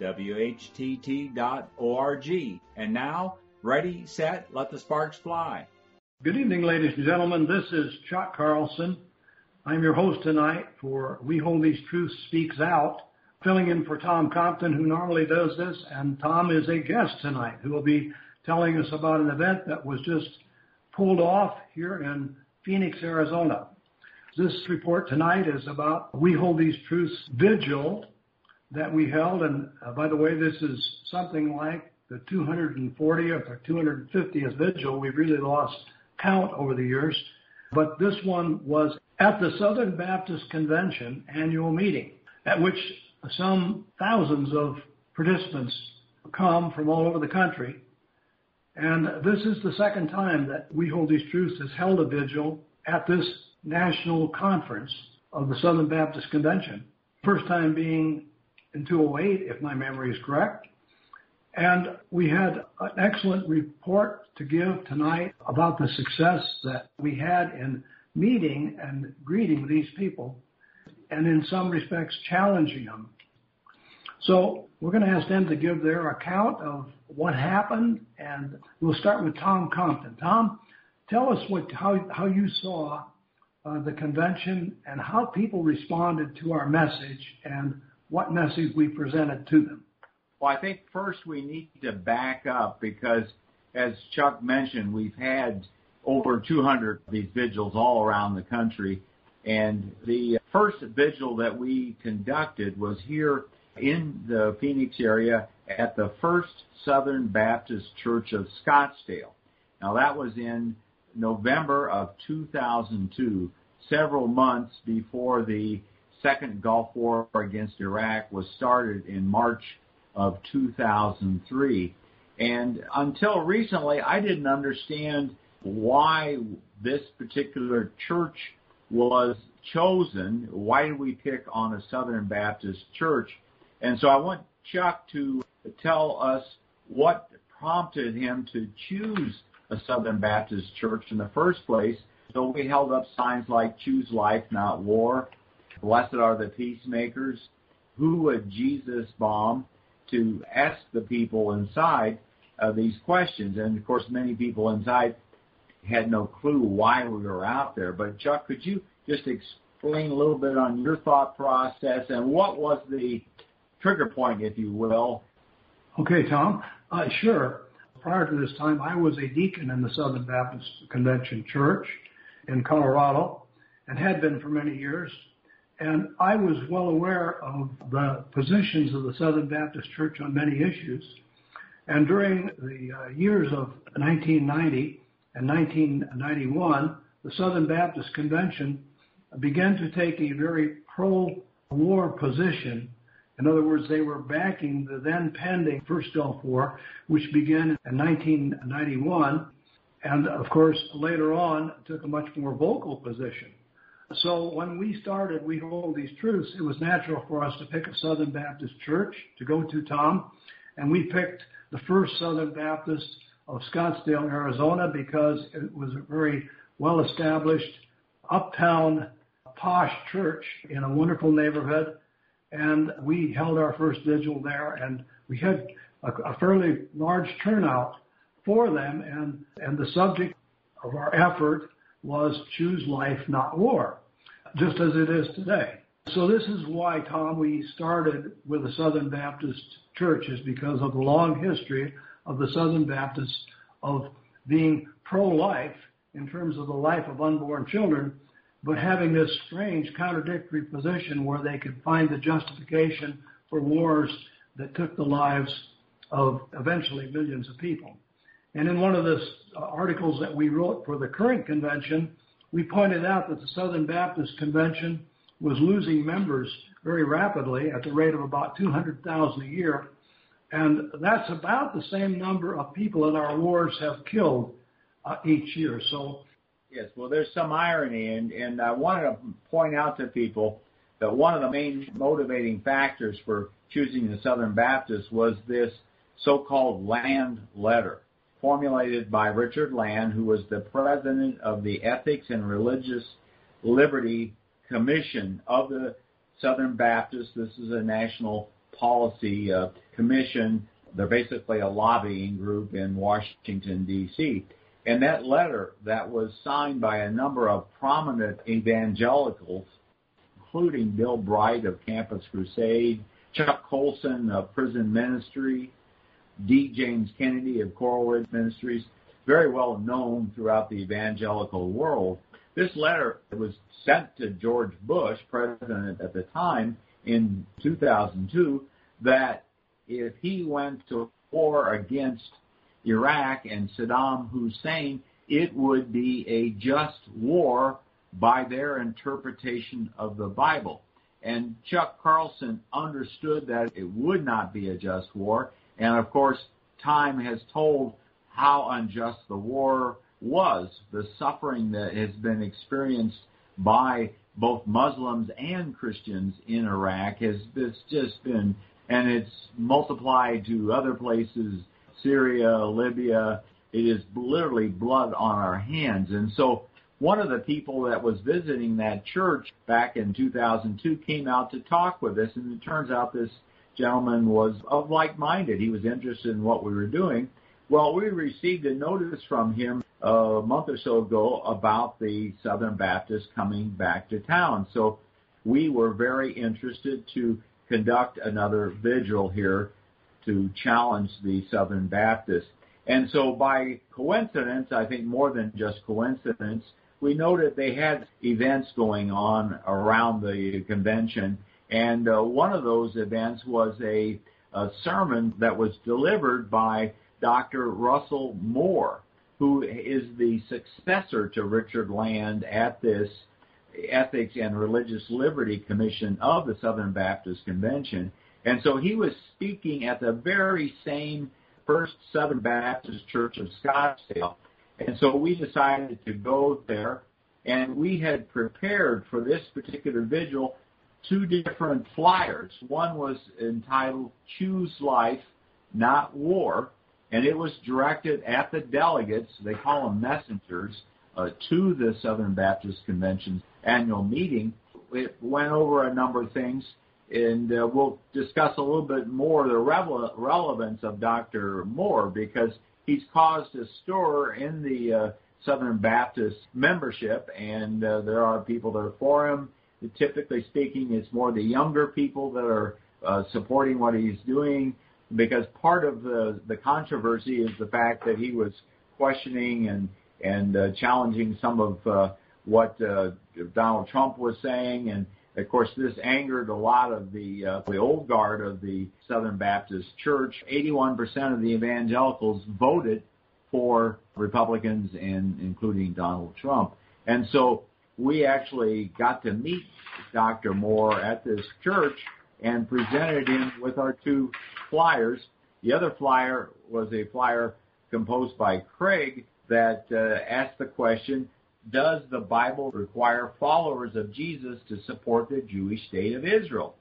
WHTT.org. And now, ready, set, let the sparks fly. Good evening, ladies and gentlemen. This is Chuck Carlson. I'm your host tonight for We Hold These Truths Speaks Out, filling in for Tom Compton, who normally does this. And Tom is a guest tonight who will be telling us about an event that was just pulled off here in Phoenix, Arizona. This report tonight is about We Hold These Truths Vigil that we held. And uh, by the way, this is something like the 240th or 250th vigil. We've really lost count over the years. But this one was at the Southern Baptist Convention annual meeting, at which some thousands of participants come from all over the country. And this is the second time that We Hold These Truths has held a vigil at this national conference of the Southern Baptist Convention. First time being in 2008, if my memory is correct. And we had an excellent report to give tonight about the success that we had in meeting and greeting these people and in some respects challenging them. So we're going to ask them to give their account of what happened and we'll start with Tom Compton. Tom, tell us what, how, how you saw uh, the convention and how people responded to our message and what message we presented to them. Well, I think first we need to back up because, as Chuck mentioned, we've had over 200 of these vigils all around the country. And the first vigil that we conducted was here in the Phoenix area at the First Southern Baptist Church of Scottsdale. Now that was in November of 2002, several months before the second Gulf War against Iraq was started in March of 2003. And until recently, I didn't understand why this particular church was chosen. Why did we pick on a Southern Baptist church? And so I want Chuck to tell us what prompted him to choose a Southern Baptist church in the first place. So we held up signs like choose life, not war. Blessed are the peacemakers. Who would Jesus bomb? To ask the people inside uh, these questions. And of course, many people inside had no clue why we were out there. But Chuck, could you just explain a little bit on your thought process and what was the trigger point, if you will? Okay, Tom. Uh, sure. Prior to this time, I was a deacon in the Southern Baptist Convention Church in Colorado and had been for many years. And I was well aware of the positions of the Southern Baptist Church on many issues. And during the uh, years of 1990 and 1991, the Southern Baptist Convention began to take a very pro-war position. In other words, they were backing the then pending First Gulf War, which began in 1991, and of course later on took a much more vocal position. So when we started We Hold These Truths, it was natural for us to pick a Southern Baptist church to go to, Tom. And we picked the first Southern Baptist of Scottsdale, Arizona, because it was a very well established uptown posh church in a wonderful neighborhood. And we held our first vigil there and we had a, a fairly large turnout for them and, and the subject of our effort was choose life, not war, just as it is today. So this is why, Tom, we started with the Southern Baptist churches because of the long history of the Southern Baptists of being pro-life in terms of the life of unborn children, but having this strange contradictory position where they could find the justification for wars that took the lives of eventually millions of people. And in one of the uh, articles that we wrote for the current convention, we pointed out that the Southern Baptist Convention was losing members very rapidly at the rate of about 200,000 a year. And that's about the same number of people that our wars have killed uh, each year. So, yes, well, there's some irony, and, and I wanted to point out to people that one of the main motivating factors for choosing the Southern Baptists was this so-called land letter formulated by Richard Land, who was the president of the Ethics and Religious Liberty Commission of the Southern Baptists. This is a national policy uh, commission. They're basically a lobbying group in Washington, D.C. And that letter that was signed by a number of prominent evangelicals, including Bill Bright of Campus Crusade, Chuck Colson of Prison Ministry, D. James Kennedy of Coral Ridge Ministries, very well known throughout the evangelical world. This letter was sent to George Bush, president at the time, in 2002, that if he went to war against Iraq and Saddam Hussein, it would be a just war by their interpretation of the Bible. And Chuck Carlson understood that it would not be a just war. And of course, time has told how unjust the war was, the suffering that has been experienced by both Muslims and Christians in Iraq has just been, and it's multiplied to other places, Syria, Libya. It is literally blood on our hands. And so one of the people that was visiting that church back in 2002 came out to talk with us, and it turns out this gentleman was of like-minded. He was interested in what we were doing. Well, we received a notice from him a month or so ago about the Southern Baptists coming back to town. So we were very interested to conduct another vigil here to challenge the Southern Baptists. And so by coincidence, I think more than just coincidence, we noted they had events going on around the convention and uh, one of those events was a, a sermon that was delivered by Dr. Russell Moore, who is the successor to Richard Land at this Ethics and Religious Liberty Commission of the Southern Baptist Convention. And so he was speaking at the very same First Southern Baptist Church of Scottsdale. And so we decided to go there, and we had prepared for this particular vigil two different flyers. One was entitled Choose Life, Not War, and it was directed at the delegates, they call them messengers, uh, to the Southern Baptist Convention's annual meeting. It went over a number of things, and uh, we'll discuss a little bit more the relevance of Dr. Moore because he's caused a stir in the uh, Southern Baptist membership, and uh, there are people that are for him typically speaking, it's more the younger people that are uh, supporting what he's doing because part of the, the controversy is the fact that he was questioning and, and uh, challenging some of uh, what uh, Donald Trump was saying. And of course, this angered a lot of the, uh, the old guard of the Southern Baptist Church. 81% of the evangelicals voted for Republicans and including Donald Trump. And so we actually got to meet Dr. Moore at this church and presented him with our two flyers. The other flyer was a flyer composed by Craig that uh, asked the question, does the Bible require followers of Jesus to support the Jewish state of Israel?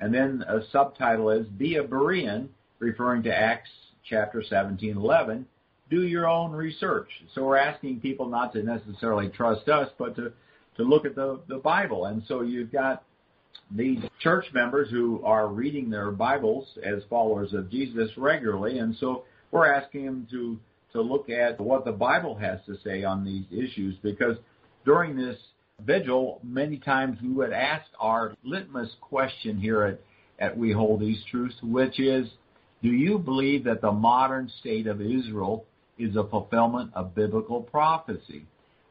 And then a subtitle is Be a Berean, referring to Acts chapter 17, 11. Do your own research. So we're asking people not to necessarily trust us, but to to look at the, the Bible. And so you've got these church members who are reading their Bibles as followers of Jesus regularly. And so we're asking them to, to look at what the Bible has to say on these issues because during this vigil, many times we would ask our litmus question here at, at We Hold These Truths, which is, do you believe that the modern state of Israel is a fulfillment of biblical prophecy?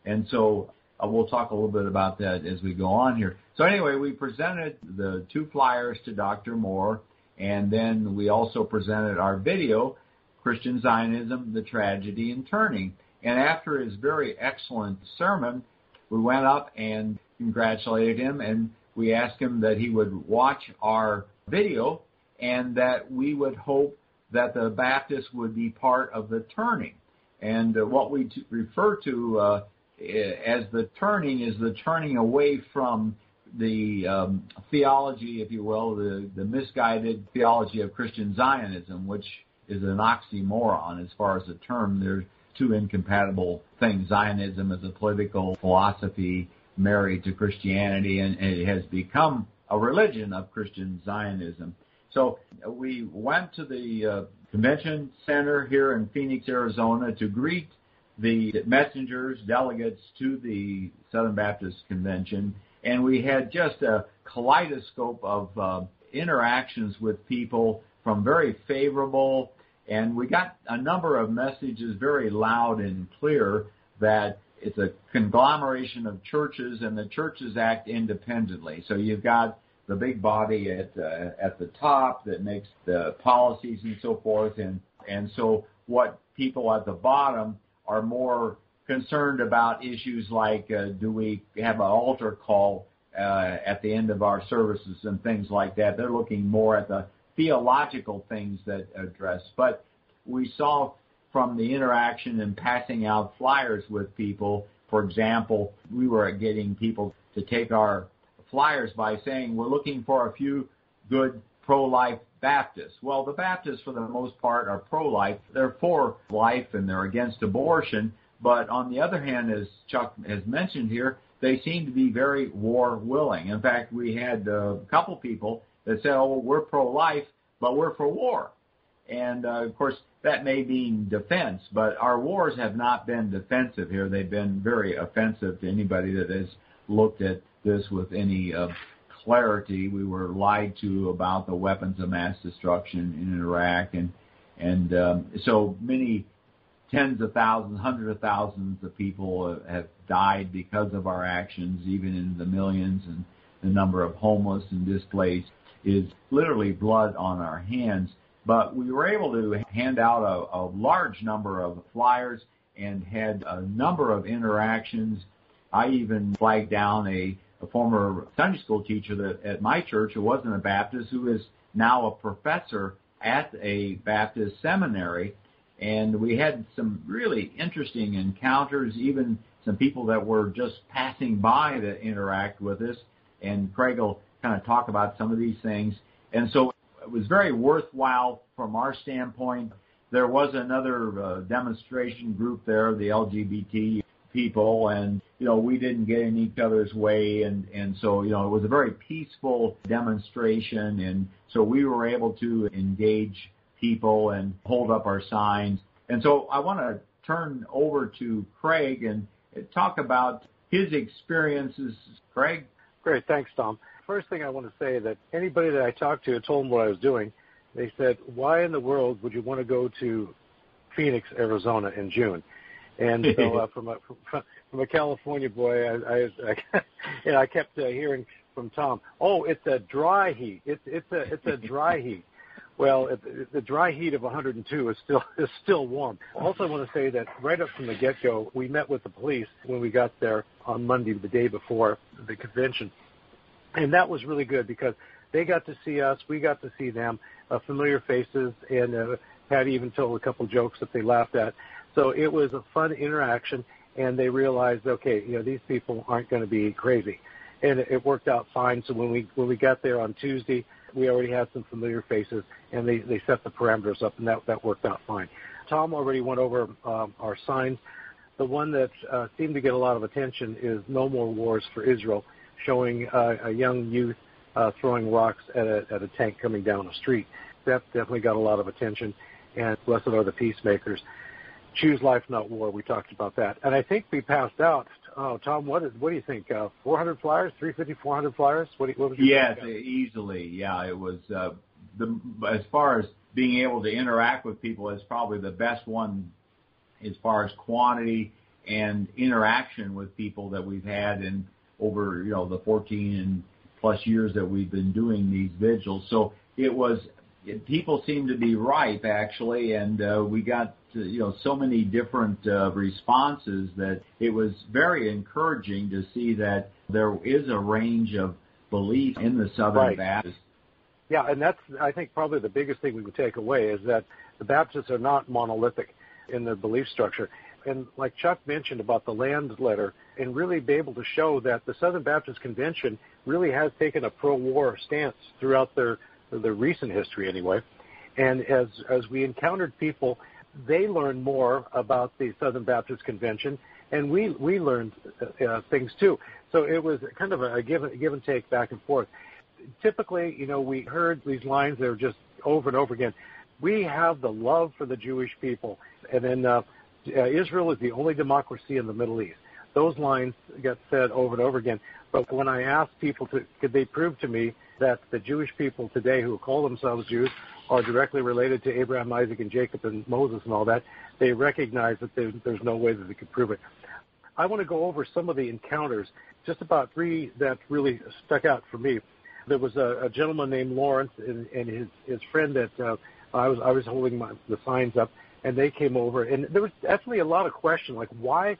And so uh, we'll talk a little bit about that as we go on here. So anyway, we presented the two flyers to Dr. Moore, and then we also presented our video, Christian Zionism, the Tragedy and Turning. And after his very excellent sermon, we went up and congratulated him, and we asked him that he would watch our video and that we would hope that the Baptists would be part of the turning. And uh, what we t- refer to uh, as the turning is the turning away from the um, theology, if you will, the, the misguided theology of Christian Zionism, which is an oxymoron as far as the term. They're two incompatible things. Zionism is a political philosophy married to Christianity, and, it has become a religion of Christian Zionism. So we went to the uh, convention center here in Phoenix, Arizona to greet the messengers, delegates to the Southern Baptist Convention, and we had just a kaleidoscope of uh, interactions with people from very favorable, and we got a number of messages very loud and clear that it's a conglomeration of churches and the churches act independently. So you've got the big body at uh, at the top that makes the policies and so forth, and and so what people at the bottom are more concerned about issues like uh, do we have an altar call uh, at the end of our services and things like that. They're looking more at the theological things that address. But we saw from the interaction and passing out flyers with people, for example, we were getting people to take our flyers by saying we're looking for a few good pro-life Baptists. Well, the Baptists, for the most part, are pro-life. They're for life and they're against abortion. But on the other hand, as Chuck has mentioned here, they seem to be very war willing. In fact, we had a couple people that said, "Oh, we're pro-life, but we're for war." And uh, of course, that may mean defense, but our wars have not been defensive here. They've been very offensive to anybody that has looked at this with any uh, clarity. We were lied to about the weapons of mass destruction in Iraq, and and um, so many tens of thousands, hundreds of thousands of people have died because of our actions, even in the millions, and the number of homeless and displaced is literally blood on our hands. But we were able to hand out a, a large number of flyers and had a number of interactions. I even flagged down a a former Sunday school teacher that at my church who wasn't a Baptist, who is now a professor at a Baptist seminary. And we had some really interesting encounters, even some people that were just passing by that interact with us. And Craig will kind of talk about some of these things. And so it was very worthwhile from our standpoint. There was another uh, demonstration group there, the LGBT people and you know we didn't get in each other's way and and so you know it was a very peaceful demonstration and so we were able to engage people and hold up our signs. And so I want to turn over to Craig and talk about his experiences. Craig? Great. Thanks Tom. First thing I want to say that anybody that I talked to told them what I was doing. They said why in the world would you want to go to Phoenix Arizona in June and so uh, from a from, from a California boy, I I, I, you know, I kept uh, hearing from Tom, "Oh, it's a dry heat. It's it's a it's a dry heat." Well, it, the dry heat of 102 is still is still warm. Also, I want to say that right up from the get-go, we met with the police when we got there on Monday, the day before the convention, and that was really good because they got to see us, we got to see them, uh, familiar faces, and uh, Patty even told a couple jokes that they laughed at. So it was a fun interaction, and they realized, okay, you know, these people aren't going to be crazy, and it worked out fine. So when we when we got there on Tuesday, we already had some familiar faces, and they they set the parameters up, and that that worked out fine. Tom already went over um, our signs. The one that uh, seemed to get a lot of attention is "No More Wars for Israel," showing uh, a young youth uh, throwing rocks at a, at a tank coming down the street. That definitely got a lot of attention. And blessed are the peacemakers choose life, not war. We talked about that, and I think we passed out. Oh, Tom, what, is, what do you think? Uh, 400 flyers, 350, 400 flyers? What, do, what was your yes, easily. Yeah, it was uh, the as far as being able to interact with people is probably the best one as far as quantity and interaction with people that we've had in over you know the 14 and plus years that we've been doing these vigils. So it was it, people seem to be ripe actually, and uh, we got you know so many different uh, responses that it was very encouraging to see that there is a range of belief in the Southern right. Baptist. Yeah, and that's I think probably the biggest thing we would take away is that the Baptists are not monolithic in their belief structure. And like Chuck mentioned about the land letter, and really be able to show that the Southern Baptist Convention really has taken a pro-war stance throughout their their recent history anyway. And as as we encountered people, they learned more about the Southern Baptist Convention, and we we learned uh, uh things too. So it was kind of a give, give and take back and forth. Typically, you know, we heard these lines that are just over and over again. We have the love for the Jewish people, and then uh, uh, Israel is the only democracy in the Middle East. Those lines get said over and over again. But when I asked people to, could they prove to me that the Jewish people today who call themselves Jews are directly related to Abraham, Isaac, and Jacob and Moses and all that, they recognize that there, there's no way that they could prove it. I want to go over some of the encounters, just about three that really stuck out for me. There was a, a gentleman named Lawrence and, and his, his friend that uh, I was I was holding my, the signs up, and they came over, and there was definitely a lot of question, like why?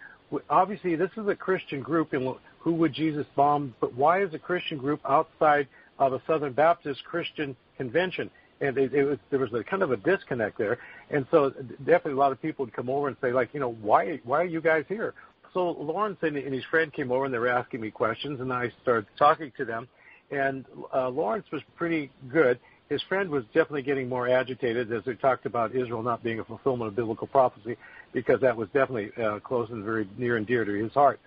Obviously, this is a Christian group, and who would Jesus bomb? But why is a Christian group outside of a Southern Baptist Christian convention? And it, it was there was a kind of a disconnect there, and so definitely a lot of people would come over and say like, you know, why why are you guys here? So Lawrence and, and his friend came over and they were asking me questions, and I started talking to them, and uh, Lawrence was pretty good. His friend was definitely getting more agitated as they talked about Israel not being a fulfillment of biblical prophecy, because that was definitely uh, close and very near and dear to his heart.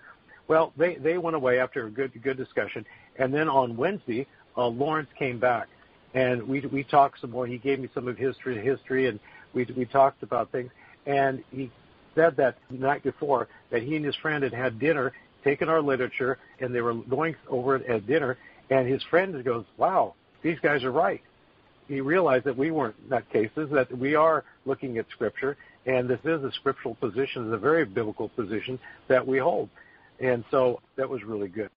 Well, they they went away after a good good discussion, and then on Wednesday, uh, Lawrence came back, and we we talked some more. He gave me some of his history, history, and we we talked about things. And he said that the night before that he and his friend had had dinner, taken our literature, and they were going over it at dinner. And his friend goes, "Wow, these guys are right." He realized that we weren't nutcases; that we are looking at Scripture, and this is a scriptural position, is a very biblical position that we hold. And so that was really good.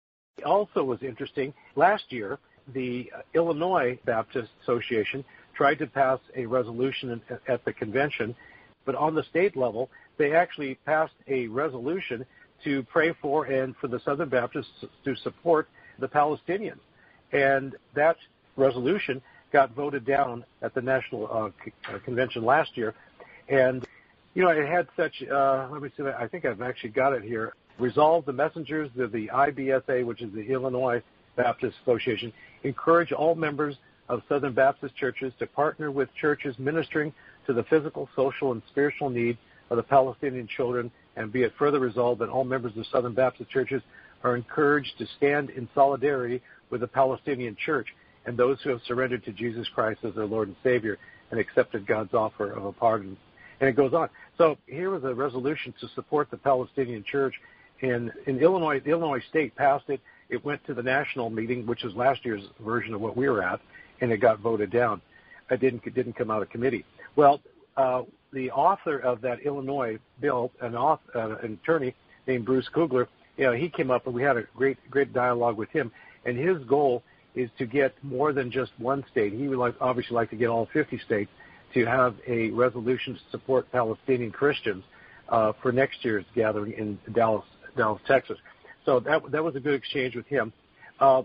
Also was interesting. Last year, the Illinois Baptist Association tried to pass a resolution at the convention, but on the state level, they actually passed a resolution to pray for and for the Southern Baptists to support the Palestinians. And that resolution got voted down at the National uh, uh Convention last year. And, you know, it had such, uh, let me see, I think I've actually got it here. Resolve the messengers of the IBSA, which is the Illinois Baptist Association, encourage all members of Southern Baptist churches to partner with churches ministering to the physical, social, and spiritual needs of the Palestinian children, and be it further resolved that all members of Southern Baptist churches are encouraged to stand in solidarity with the Palestinian church and those who have surrendered to Jesus Christ as their Lord and Savior and accepted God's offer of a pardon. And it goes on. So here was a resolution to support the Palestinian church. and in Illinois, the Illinois state passed it. It went to the national meeting, which is last year's version of what we were at, and it got voted down. It didn't, it didn't come out of committee. Well, uh, the author of that Illinois bill, an, author, uh, an attorney named Bruce Kugler, you know, he came up and we had a great, great dialogue with him. And his goal is to get more than just one state. He would like, obviously like to get all 50 states to have a resolution to support Palestinian Christians uh, for next year's gathering in Dallas, Dallas, Texas. So that that was a good exchange with him. Uh,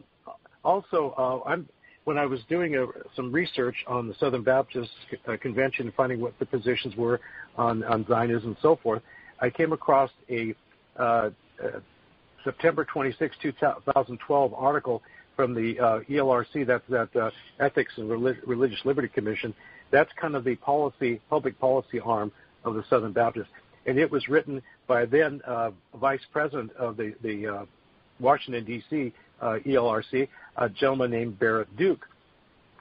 also, uh, I'm when I was doing a, some research on the Southern Baptist uh, Convention, finding what the positions were on, on Zionism and so forth, I came across a uh, uh, September 26, 2012 article from the uh, ELRC, that's that uh, Ethics and Reli- Religious Liberty Commission. That's kind of the policy, public policy arm of the Southern Baptists, and it was written by then uh, Vice President of the the uh, Washington D.C. Uh, ELRC, a gentleman named Barrett Duke.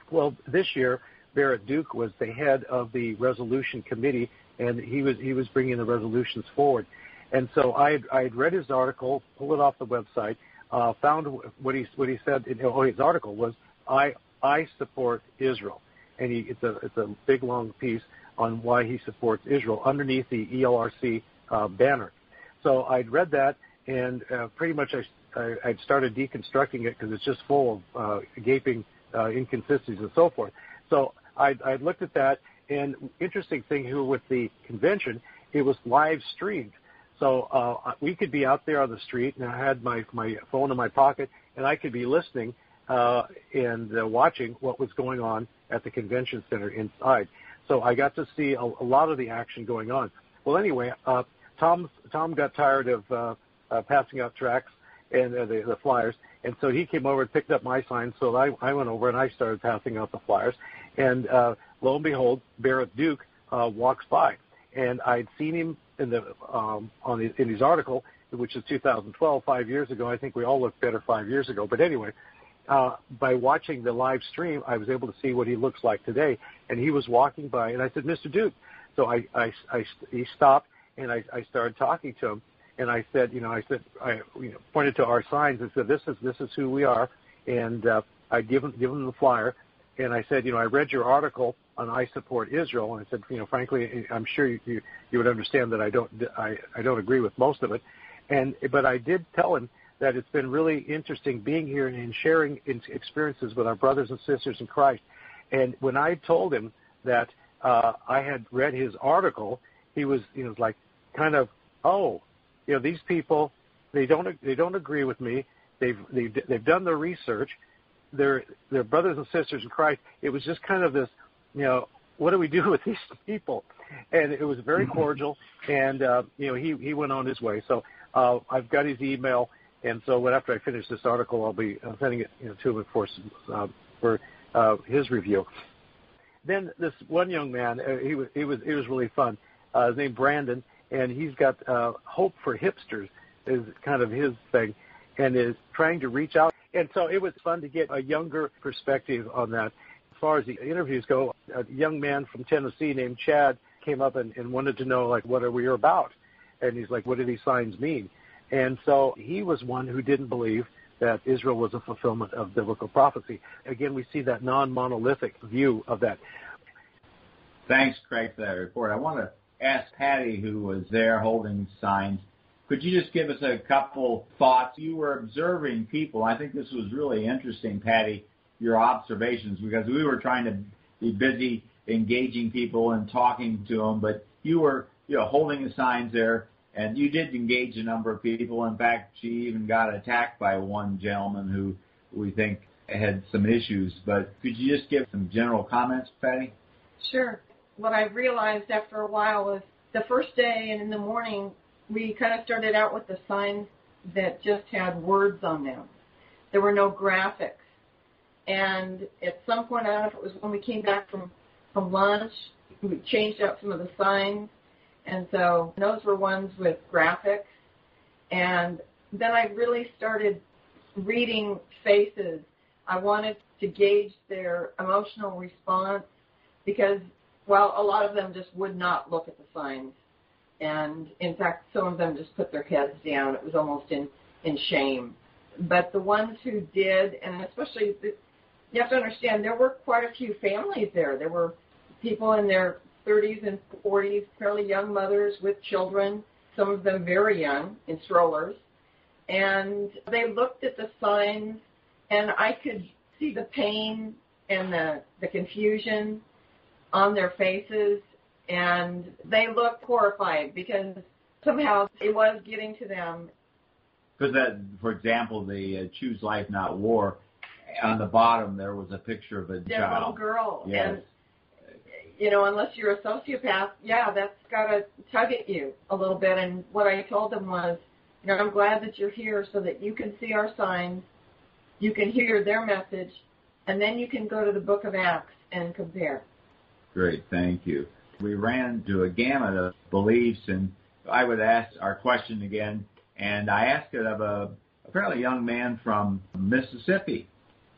Well, this year Barrett Duke was the head of the resolution committee, and he was he was bringing the resolutions forward. And so I I had read his article, pulled it off the website, uh, found what he what he said in oh, his article was I I support Israel, and he it's a it's a big long piece on why he supports Israel underneath the ELRC uh, banner. So I'd read that, and uh, pretty much I, I I'd started deconstructing it because it's just full of uh, gaping uh, inconsistencies and so forth. So I I looked at that, and interesting thing here with the convention, it was live streamed. So uh, we could be out there on the street, and I had my my phone in my pocket, and I could be listening uh, and uh, watching what was going on at the convention center inside. So I got to see a, a lot of the action going on. Well, anyway, uh, Tom Tom got tired of uh, uh, passing out tracts and uh, the, the flyers, and so he came over and picked up my sign. So I, I went over and I started passing out the flyers, and uh, lo and behold, Barrett Duke uh, walks by, and I'd seen him in the um, on the, in his article, which is 2012, five years ago. I think we all looked better five years ago, but anyway. Uh, by watching the live stream, I was able to see what he looks like today. And he was walking by, and I said, "Mr. Duke." So I, I, I he stopped, and I, I started talking to him, and I said, you know, I said, I you know, pointed to our signs and said, "This is this is who we are," and uh, I give him give him the flyer, and I said, you know, I read your article on I support Israel, and I said, you know, frankly, I'm sure you you, you would understand that I don't I, I don't agree with most of it, and but I did tell him that it's been really interesting being here and sharing experiences with our brothers and sisters in Christ. And when I told him that uh, I had read his article, he was he was like kind of oh, you know these people they don't they don't agree with me. They've they've they've done their research. They're they're brothers and sisters in Christ. It was just kind of this you know what do we do with these people? And it was very mm-hmm. cordial. And uh, you know he he went on his way. So uh, I've got his email. And so when after I finish this article, I'll be uh, sending it to him for uh, for uh, his review. Then this one young man, uh, he was he was it was really fun. Uh, his name Brandon, and he's got uh, Hope for Hipsters is kind of his thing, and is trying to reach out. And so it was fun to get a younger perspective on that. As far as the interviews go, a young man from Tennessee named Chad came up and, and wanted to know like what are we about, and he's like, what do these signs mean? And so he was one who didn't believe that Israel was a fulfillment of biblical prophecy. Again, we see that non monolithic view of that. Thanks, Craig, for that report. I want to ask Patty, who was there holding signs, could you just give us a couple thoughts? You were observing people. I think this was really interesting, Patty, your observations, because we were trying to be busy engaging people and talking to them, but you were, you know, holding the signs there and you did engage a number of people. In fact, she even got attacked by one gentleman who we think had some issues. But could you just give some general comments, Patty? Sure. What I realized after a while was the first day and in the morning, we kind of started out with the signs that just had words on them. There were no graphics. And at some point, I don't know if it was when we came back from, from lunch, we changed out some of the signs and so those were ones with graphics. And then I really started reading faces. I wanted to gauge their emotional response because, well, a lot of them just would not look at the signs. And in fact, some of them just put their heads down. It was almost in, in shame. But the ones who did, and especially, the, you have to understand, there were quite a few families there. There were people in their 30s and 40s, fairly young mothers with children, some of them very young in strollers. And they looked at the signs, and I could see the pain and the, the confusion on their faces, and they looked horrified because somehow it was getting to them. Because that, for example, the uh, Choose Life Not War, on the bottom there was a picture of a Their child. little girl. Yes. And you know, unless you're a sociopath, yeah, that's got to tug at you a little bit. And what I told them was, you know, I'm glad that you're here so that you can see our signs, you can hear their message, and then you can go to the book of Acts and compare. Great, thank you. We ran to a gamut of beliefs, and I would ask our question again, and I asked it of a, a fairly young man from Mississippi,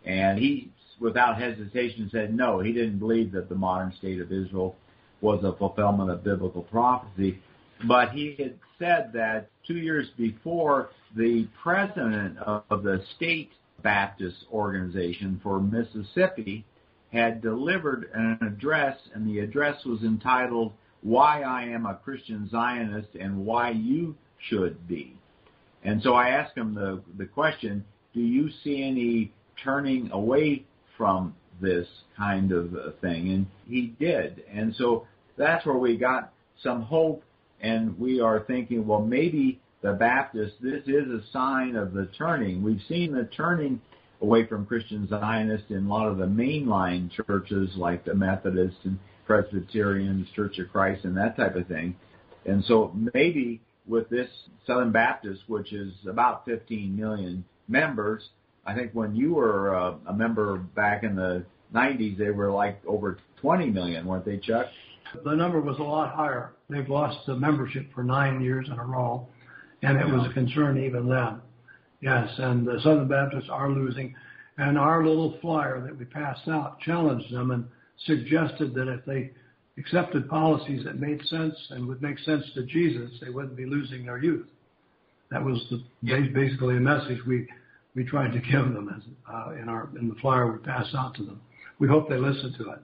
and he without hesitation said no, he didn't believe that the modern state of Israel was a fulfillment of biblical prophecy. But he had said that two years before, the president of the state Baptist organization for Mississippi had delivered an address, and the address was entitled Why I Am a Christian Zionist and Why You Should Be. And so I asked him the, the question, do you see any turning away from this kind of thing. And he did. And so that's where we got some hope. And we are thinking, well, maybe the Baptists, this is a sign of the turning. We've seen the turning away from Christian Zionists in a lot of the mainline churches like the Methodists and Presbyterians, Church of Christ, and that type of thing. And so maybe with this Southern Baptist, which is about 15 million members, I think when you were uh, a member back in the 90s, they were like over 20 million, weren't they, Chuck? The number was a lot higher. They've lost the membership for nine years in a row, and it was a concern even then. Yes, and the Southern Baptists are losing. And our little flyer that we passed out challenged them and suggested that if they accepted policies that made sense and would make sense to Jesus, they wouldn't be losing their youth. That was the, basically a message we we tried to give them as, uh, in our in the flyer we passed out to them. We hope they listen to it.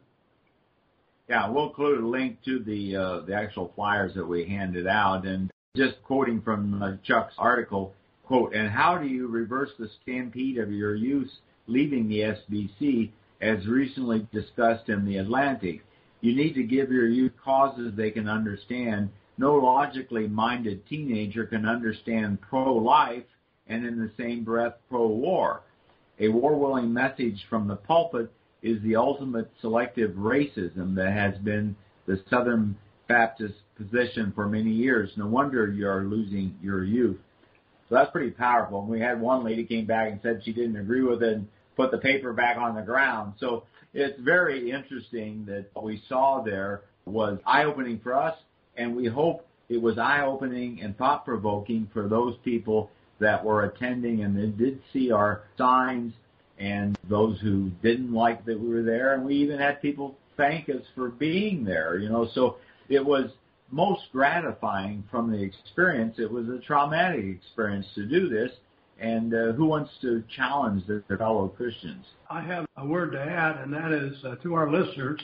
Yeah, we'll include a link to the uh, the actual flyers that we handed out, and just quoting from uh, Chuck's article, quote, and how do you reverse the stampede of your youth leaving the SBC, as recently discussed in the Atlantic? You need to give your youth causes they can understand. No logically minded teenager can understand pro-life and in the same breath pro-war. A war-willing message from the pulpit is the ultimate selective racism that has been the Southern Baptist position for many years. No wonder you're losing your youth. So that's pretty powerful. We had one lady came back and said she didn't agree with it and put the paper back on the ground. So it's very interesting that what we saw there was eye-opening for us, and we hope it was eye-opening and thought-provoking for those people that were attending and they did see our signs and those who didn't like that we were there. And we even had people thank us for being there, you know. So it was most gratifying from the experience. It was a traumatic experience to do this. And uh, who wants to challenge their fellow Christians? I have a word to add, and that is uh, to our listeners.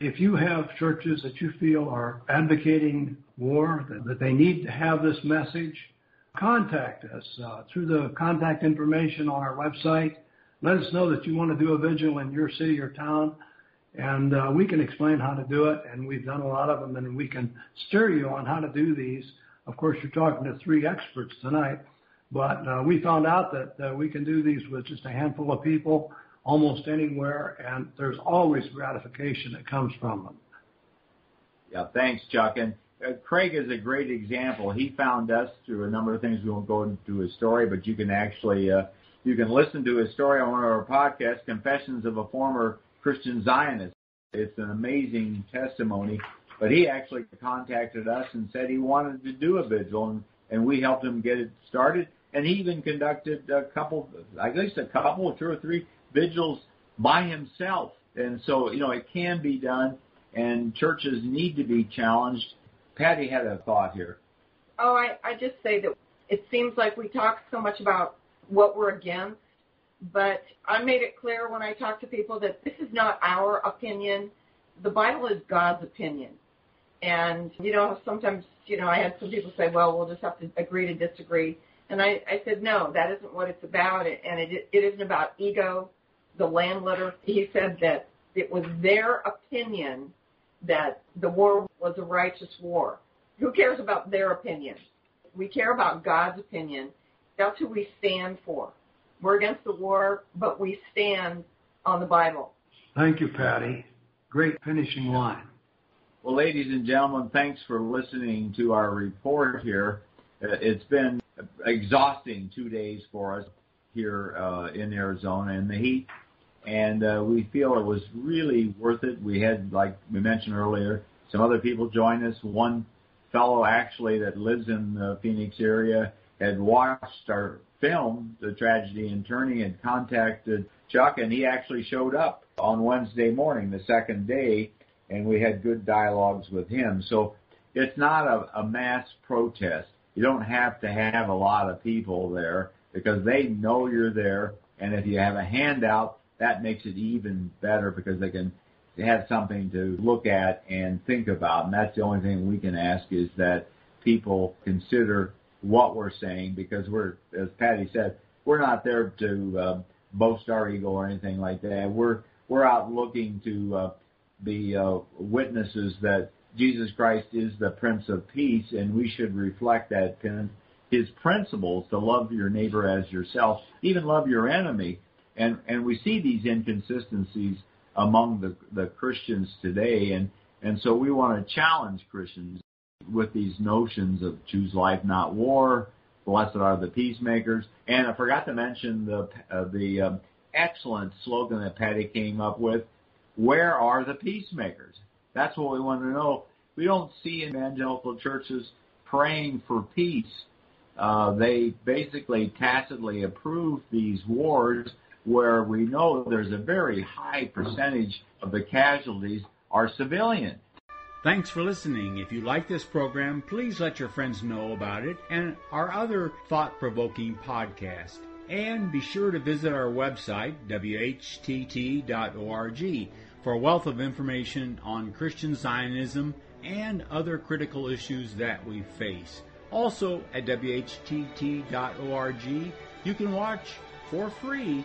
If you have churches that you feel are advocating war, that, that they need to have this message, contact us uh, through the contact information on our website. Let us know that you want to do a vigil in your city or town, and uh, we can explain how to do it. And we've done a lot of them, and we can steer you on how to do these. Of course, you're talking to three experts tonight, but uh, we found out that we can do these with just a handful of people almost anywhere, and there's always gratification that comes from them. Yeah, thanks, Chuck. Uh, Craig is a great example. He found us through a number of things. We won't go into his story, but you can actually uh, you can listen to his story on one of our podcasts, Confessions of a Former Christian Zionist. It's an amazing testimony. But he actually contacted us and said he wanted to do a vigil, and, and we helped him get it started. And he even conducted a couple, I guess a couple, two or three vigils by himself. And so, you know, it can be done, and churches need to be challenged Patty had a thought here. Oh, I, I just say that it seems like we talk so much about what we're against, but I made it clear when I talk to people that this is not our opinion. The Bible is God's opinion. And, you know, sometimes, you know, I had some people say, well, we'll just have to agree to disagree. And I, I said, no, that isn't what it's about. And it, it isn't about ego. The landletter, he said that it was their opinion that the war was a righteous war. Who cares about their opinion? We care about God's opinion. That's who we stand for. We're against the war, but we stand on the Bible. Thank you, Patty. Great finishing line. Well, ladies and gentlemen, thanks for listening to our report here. Uh, it's been exhausting two days for us here uh, in Arizona in the heat and uh, we feel it was really worth it. We had, like we mentioned earlier, some other people join us. One fellow actually that lives in the Phoenix area had watched our film, The Tragedy in Turning, and contacted Chuck, and he actually showed up on Wednesday morning, the second day, and we had good dialogues with him. So it's not a, a mass protest. You don't have to have a lot of people there because they know you're there, and if you have a handout, that makes it even better because they can have something to look at and think about. And that's the only thing we can ask is that people consider what we're saying because we're, as Patty said, we're not there to uh, boast our ego or anything like that. We're we're out looking to uh, be uh, witnesses that Jesus Christ is the Prince of Peace, and we should reflect that his principles to love your neighbor as yourself, even love your enemy. And, and we see these inconsistencies among the, the Christians today, and, And so we want to challenge Christians with these notions of choose life, not war. Blessed are the peacemakers. And I forgot to mention the uh, the um, excellent slogan that Patty came up with. Where are the peacemakers? That's what we want to know. We don't see evangelical churches praying for peace. Uh, they basically tacitly approve these wars where we know there's a very high percentage of the casualties are civilian. Thanks for listening. If you like this program, please let your friends know about it and our other thought provoking podcast. And be sure to visit our website, whtt.org, for a wealth of information on Christian Zionism and other critical issues that we face. Also, at whtt.org, you can watch for free